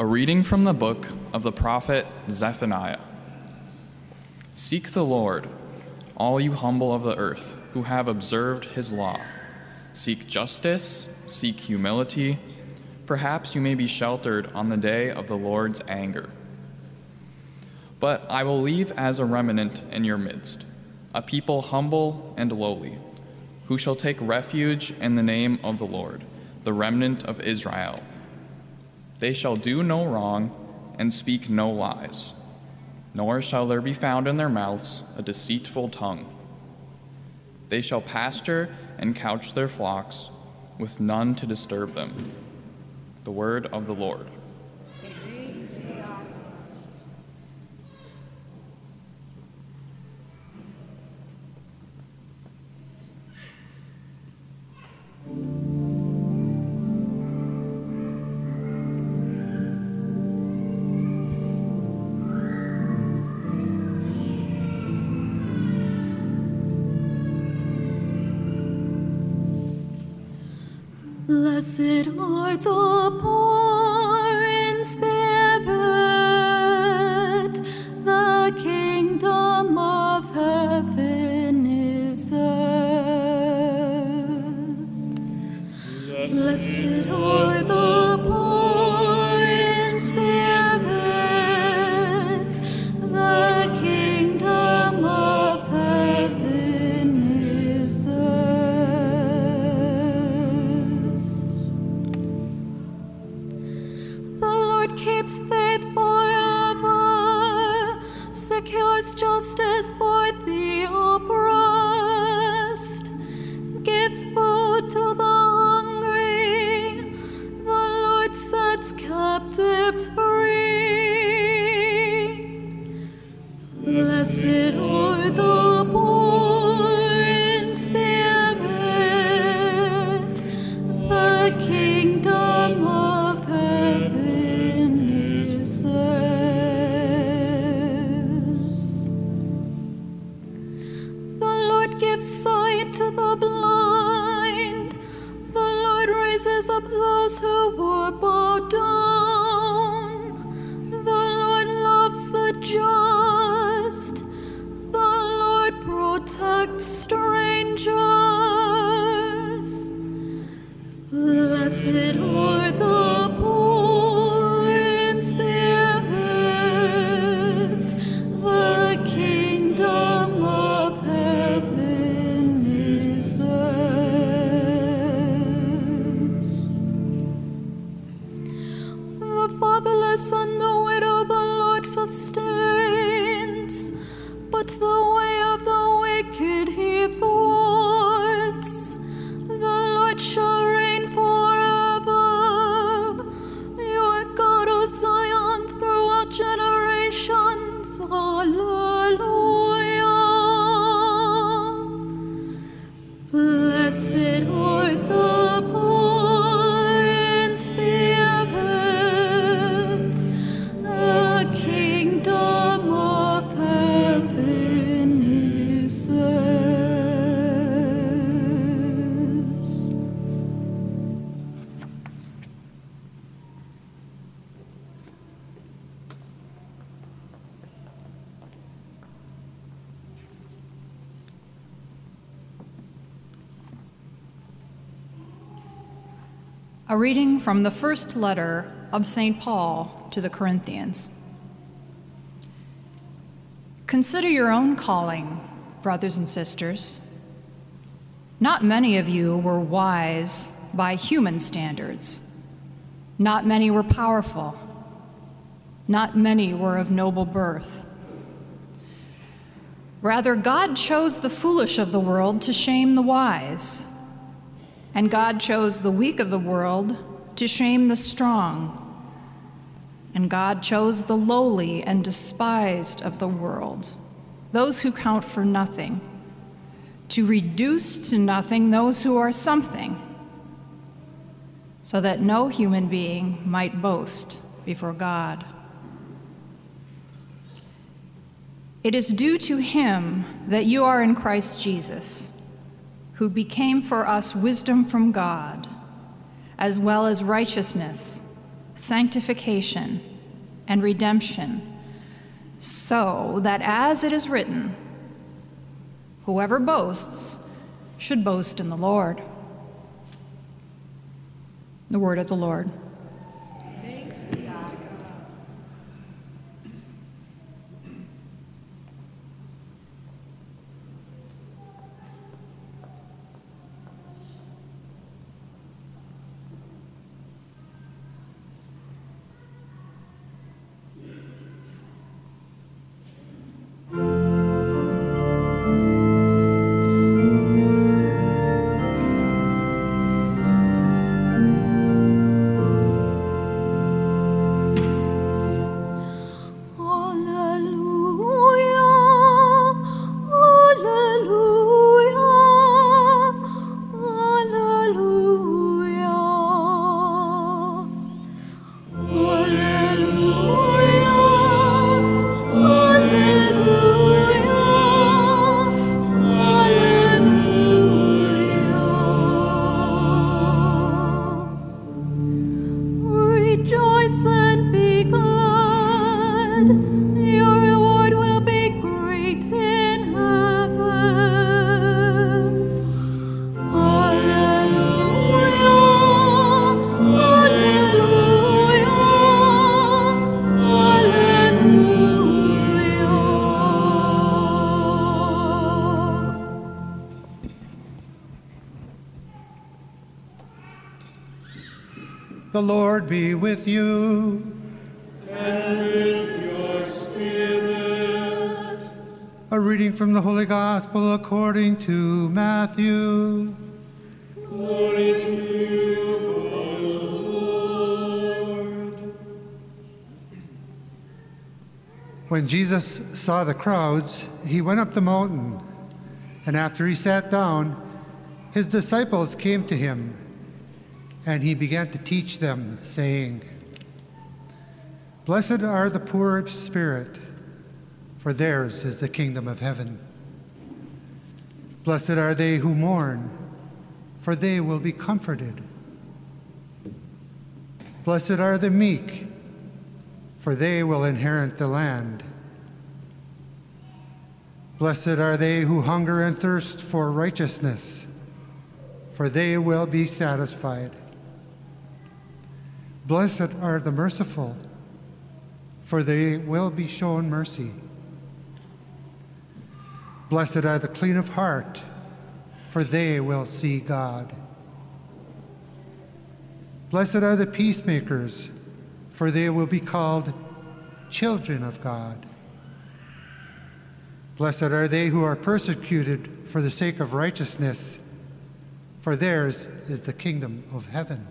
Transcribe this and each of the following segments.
A reading from the book of the prophet Zephaniah. Seek the Lord, all you humble of the earth, who have observed his law. Seek justice, seek humility. Perhaps you may be sheltered on the day of the Lord's anger. But I will leave as a remnant in your midst, a people humble and lowly, who shall take refuge in the name of the Lord, the remnant of Israel. They shall do no wrong and speak no lies, nor shall there be found in their mouths a deceitful tongue. They shall pasture and couch their flocks, with none to disturb them. The word of the Lord. Blessed are the fatherless A reading from the first letter of St. Paul to the Corinthians. Consider your own calling, brothers and sisters. Not many of you were wise by human standards. Not many were powerful. Not many were of noble birth. Rather, God chose the foolish of the world to shame the wise. And God chose the weak of the world to shame the strong. And God chose the lowly and despised of the world, those who count for nothing, to reduce to nothing those who are something, so that no human being might boast before God. It is due to him that you are in Christ Jesus who became for us wisdom from God, as well as righteousness, sanctification, and redemption, so that as it is written, whoever boasts should boast in the Lord. The word of the Lord. The Lord be with you. And with your spirit. A reading from the Holy Gospel according to Matthew. Glory to you, Lord. When Jesus saw the crowds, he went up the mountain, and after he sat down, his disciples came to him. And he began to teach them, saying, Blessed are the poor of spirit, for theirs is the kingdom of heaven. Blessed are they who mourn, for they will be comforted. Blessed are the meek, for they will inherit the land. Blessed are they who hunger and thirst for righteousness, for they will be satisfied. Blessed are the merciful, for they will be shown mercy. Blessed are the clean of heart, for they will see God. Blessed are the peacemakers, for they will be called children of God. Blessed are they who are persecuted for the sake of righteousness, for theirs is the kingdom of heaven.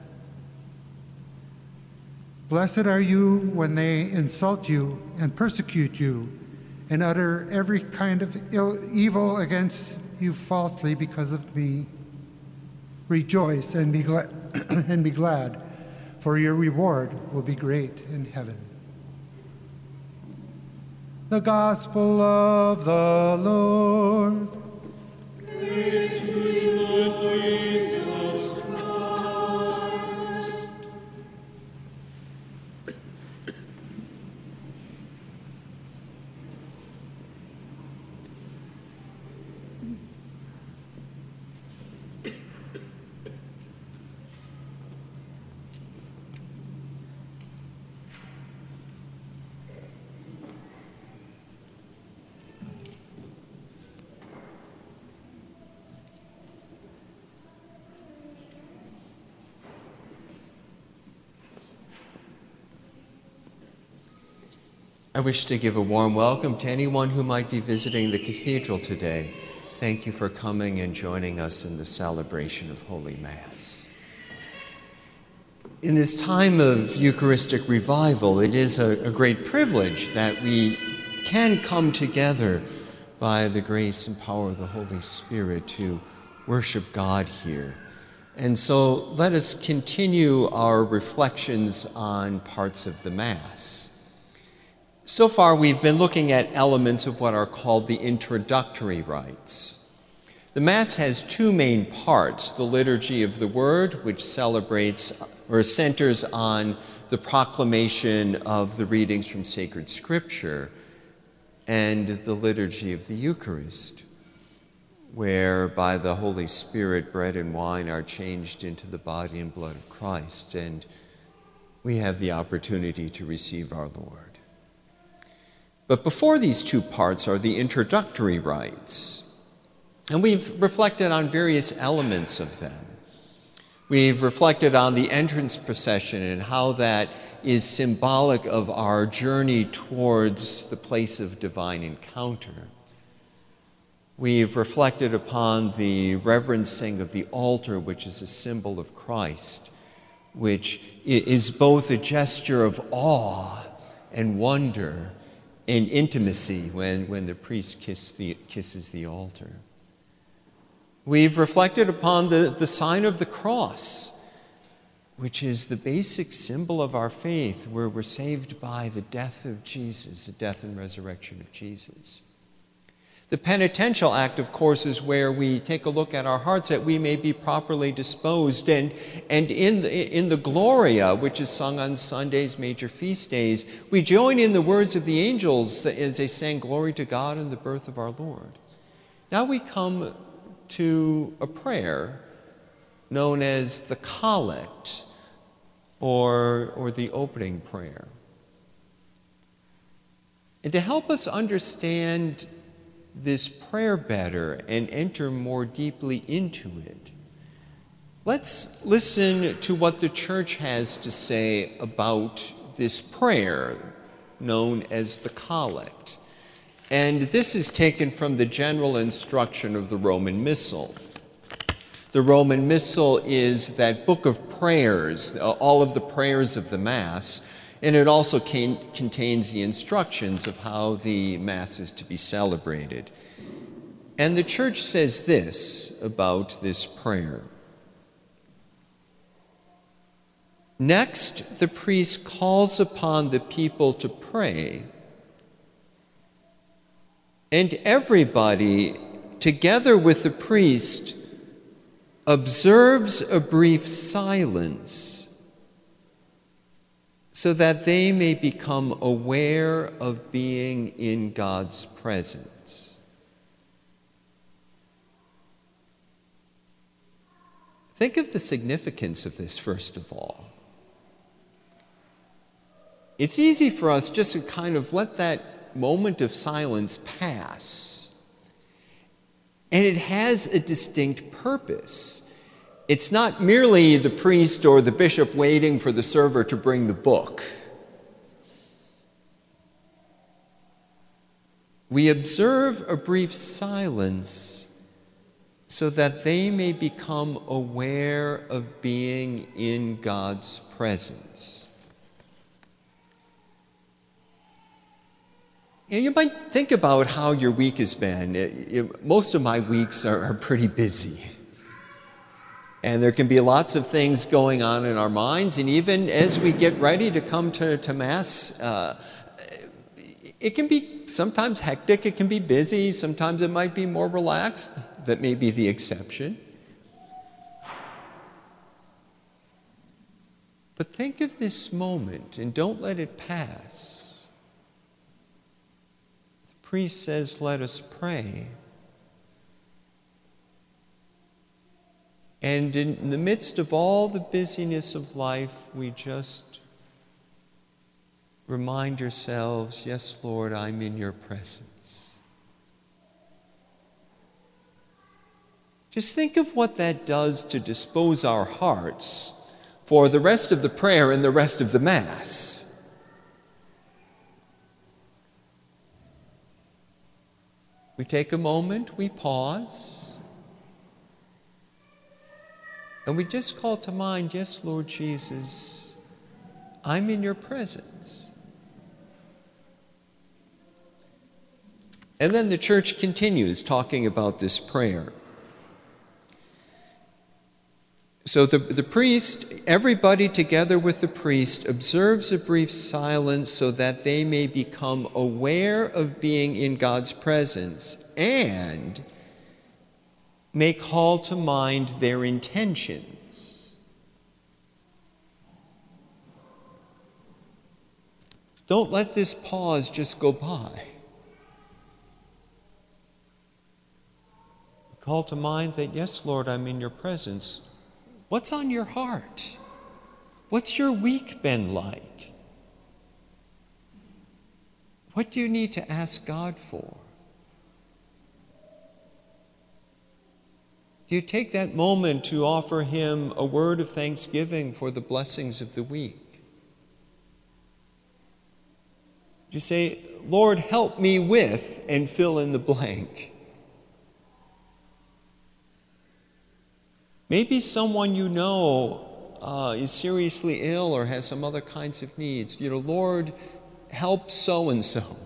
Blessed are you when they insult you and persecute you and utter every kind of Ill, evil against you falsely because of me. Rejoice and be, glad, and be glad, for your reward will be great in heaven. The Gospel of the Lord. Praise I wish to give a warm welcome to anyone who might be visiting the cathedral today. Thank you for coming and joining us in the celebration of Holy Mass. In this time of Eucharistic revival, it is a, a great privilege that we can come together by the grace and power of the Holy Spirit to worship God here. And so let us continue our reflections on parts of the Mass. So far, we've been looking at elements of what are called the introductory rites. The Mass has two main parts the Liturgy of the Word, which celebrates or centers on the proclamation of the readings from sacred scripture and the liturgy of the Eucharist, where by the Holy Spirit bread and wine are changed into the body and blood of Christ, and we have the opportunity to receive our Lord. But before these two parts are the introductory rites, and we've reflected on various elements of them. We've reflected on the entrance procession and how that is symbolic of our journey towards the place of divine encounter. We've reflected upon the reverencing of the altar, which is a symbol of Christ, which is both a gesture of awe and wonder and intimacy when, when the priest kiss the, kisses the altar. We've reflected upon the, the sign of the cross which is the basic symbol of our faith, where we're saved by the death of Jesus, the death and resurrection of Jesus. The penitential act, of course, is where we take a look at our hearts that we may be properly disposed. And, and in, the, in the Gloria, which is sung on Sundays, major feast days, we join in the words of the angels as they sang, Glory to God in the birth of our Lord. Now we come to a prayer known as the Collect or, or the opening prayer. And to help us understand this prayer better and enter more deeply into it, let's listen to what the church has to say about this prayer known as the Collect. And this is taken from the general instruction of the Roman Missal. The Roman Missal is that book of prayers, all of the prayers of the Mass, and it also can, contains the instructions of how the Mass is to be celebrated. And the Church says this about this prayer. Next, the priest calls upon the people to pray, and everybody, together with the priest, observes a brief silence so that they may become aware of being in God's presence. Think of the significance of this, first of all. It's easy for us just to kind of let that moment of silence pass and it has a distinct purpose. It's not merely the priest or the bishop waiting for the server to bring the book. We observe a brief silence so that they may become aware of being in God's presence. You, might think about how your week has been. Most of my weeks are pretty busy. And there can be lots of things going on in our minds. And even as we get ready to come to, to Mass, uh, it can be sometimes hectic, it can be busy, sometimes it might be more relaxed. That may be the exception. But think of this moment and don't let it pass The priest says, Let us pray. And in the midst of all the busyness of life, we just remind ourselves, Yes, Lord, I'm in your presence. Just think of what that does to dispose our hearts for the rest of the prayer and the rest of the Mass. We take a moment, we pause, and we just call to mind, Yes, Lord Jesus, I'm in your presence. And then the church continues talking about this prayer. So the, the priest, everybody together with the priest, observes a brief silence so that they may become aware of being in God's presence and may call to mind their intentions. Don't let this pause just go by. Call to mind that, yes, Lord, I'm in your presence. What's on your heart? What's your week been like? What do you need to ask God for? You take that moment to offer Him a word of thanksgiving for the blessings of the week? You say, Lord, help me with, and fill in the blank? Maybe someone you know uh, is seriously ill or has some other kinds of needs. You know, Lord, help so and so.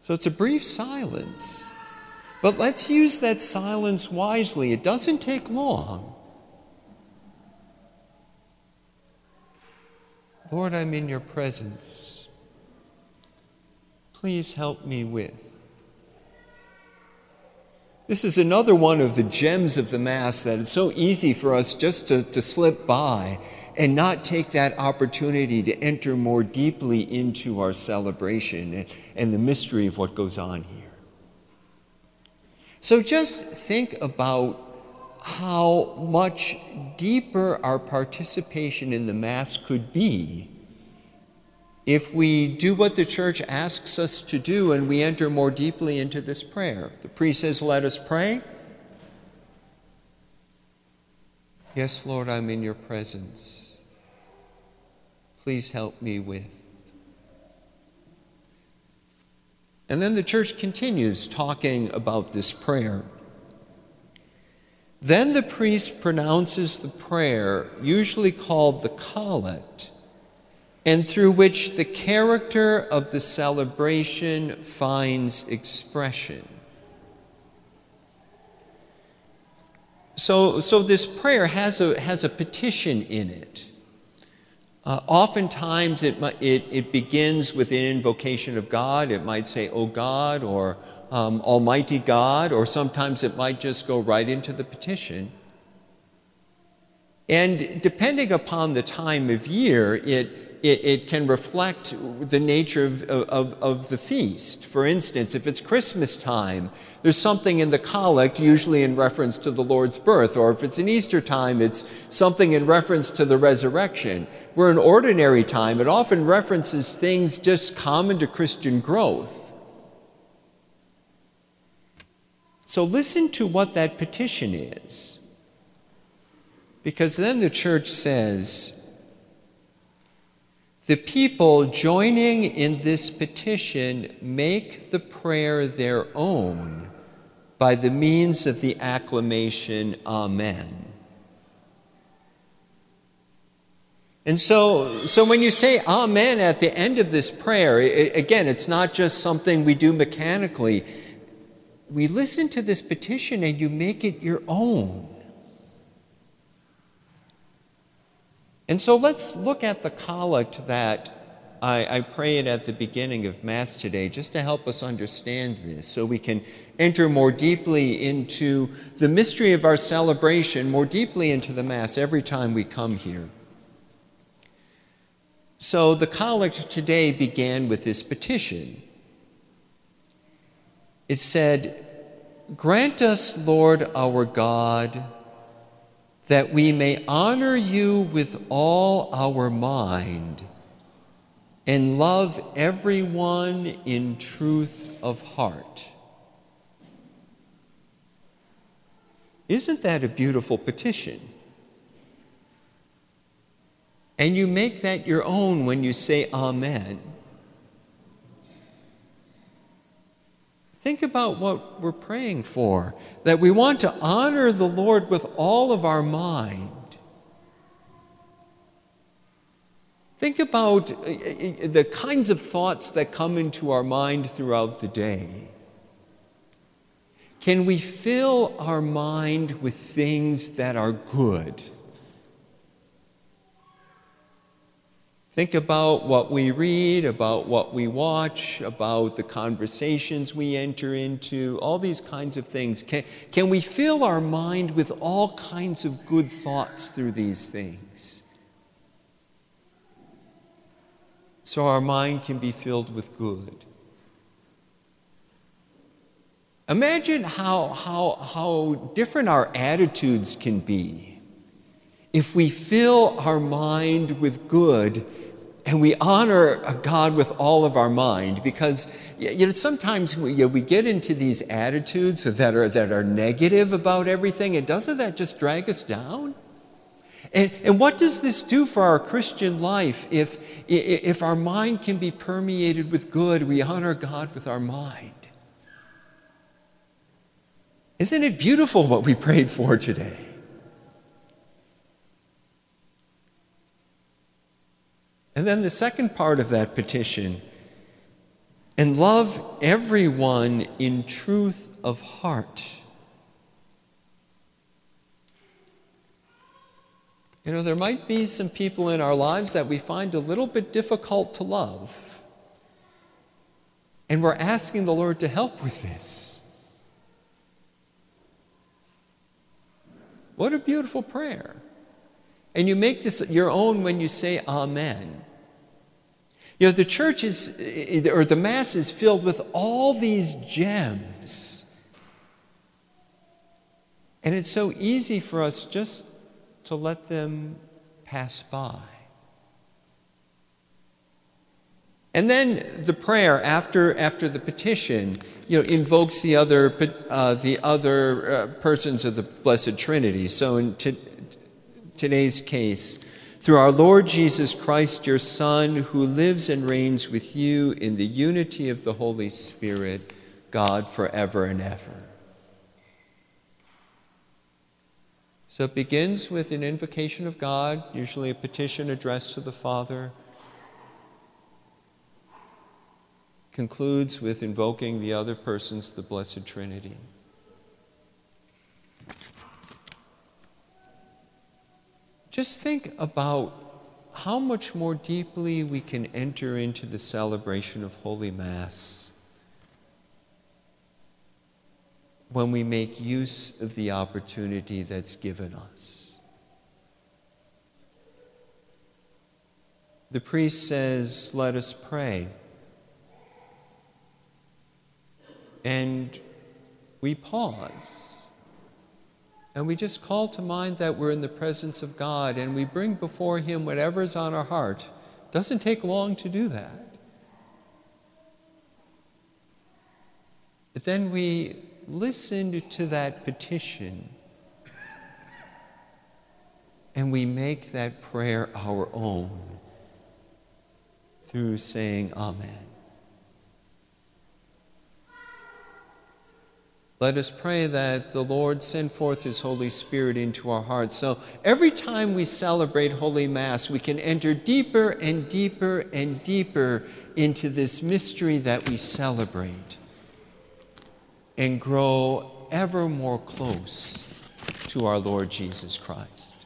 So it's a brief silence. But let's use that silence wisely. It doesn't take long. Lord, I'm in your presence. Please help me with. This is another one of the gems of the Mass that it's so easy for us just to, to slip by and not take that opportunity to enter more deeply into our celebration and, and the mystery of what goes on here. So just think about how much deeper our participation in the Mass could be if we do what the church asks us to do and we enter more deeply into this prayer. The priest says, Let us pray. Yes, Lord, I'm in your presence. Please help me with. And then the church continues talking about this prayer. Then the priest pronounces the prayer, usually called the collect and through which the character of the celebration finds expression. So, so this prayer has a, has a petition in it. Uh, oftentimes it, it, it begins with an invocation of God. It might say, Oh God, or um, Almighty God, or sometimes it might just go right into the petition. And depending upon the time of year, it, it, it, can reflect the nature of, of, of, the feast. For instance, if it's Christmas time, there's something in the collect, usually in reference to the Lord's birth, or if it's an Easter time, it's something in reference to the resurrection. Where in ordinary time, it often references things just common to Christian growth. So listen to what that petition is. Because then the church says, the people joining in this petition make the prayer their own by the means of the acclamation, Amen. And so, so when you say Amen at the end of this prayer, it, again, it's not just something we do mechanically. We listen to this petition and you make it your own. And so let's look at the collect that I, I it at the beginning of Mass today, just to help us understand this, so we can enter more deeply into the mystery of our celebration, more deeply into the Mass every time we come here. So the collect today began with this petition. It said, Grant us, Lord our God, that we may honor you with all our mind and love everyone in truth of heart. Isn't that a beautiful petition? And you make that your own when you say Amen. Think about what we're praying for that we want to honor the Lord with all of our mind. Think about uh, uh, the kinds of thoughts that come into our mind throughout the day. Can we fill our mind with things that are good? Think about what we read, about what we watch, about the conversations we enter into, all these kinds of things. Can, can we fill our mind with all kinds of good thoughts through these things? So our mind can be filled with good. Imagine how, how, how different our attitudes can be if we fill our mind with good and we honor God with all of our mind because you know sometimes we, you know, we get into these attitudes that are that are negative about everything and doesn't that just drag us down? And, and what does this do for our Christian life if, if our mind can be permeated with good? We honor God with our mind. Isn't it beautiful what we prayed for today? And then the second part of that petition and love everyone in truth of heart. You know, there might be some people in our lives that we find a little bit difficult to love. And we're asking the Lord to help with this. What a beautiful prayer. And you make this your own when you say Amen. You know, the church is, or the Mass is filled with all these gems. And it's so easy for us just to let them pass by. And then the prayer after, after the petition, you know, invokes the other, uh, the other uh, persons of the Blessed Trinity. So in today's case, through our Lord Jesus Christ, your Son, who lives and reigns with you in the unity of the Holy Spirit, God forever and ever. So it begins with an invocation of God, usually a petition addressed to the Father. Concludes with invoking the other persons, the Blessed Trinity. Just think about how much more deeply we can enter into the celebration of Holy Mass when we make use of the opportunity that's given us. The priest says, Let us pray. And we pause. And we just call to mind that we're in the presence of God and we bring before Him whatever's on our heart. Doesn't take long to do that. But then we listen to that petition and we make that prayer our own through saying Amen. Let us pray that the Lord send forth His Holy Spirit into our hearts. So every time we celebrate Holy Mass, we can enter deeper and deeper and deeper into this mystery that we celebrate and grow ever more close to our Lord Jesus Christ.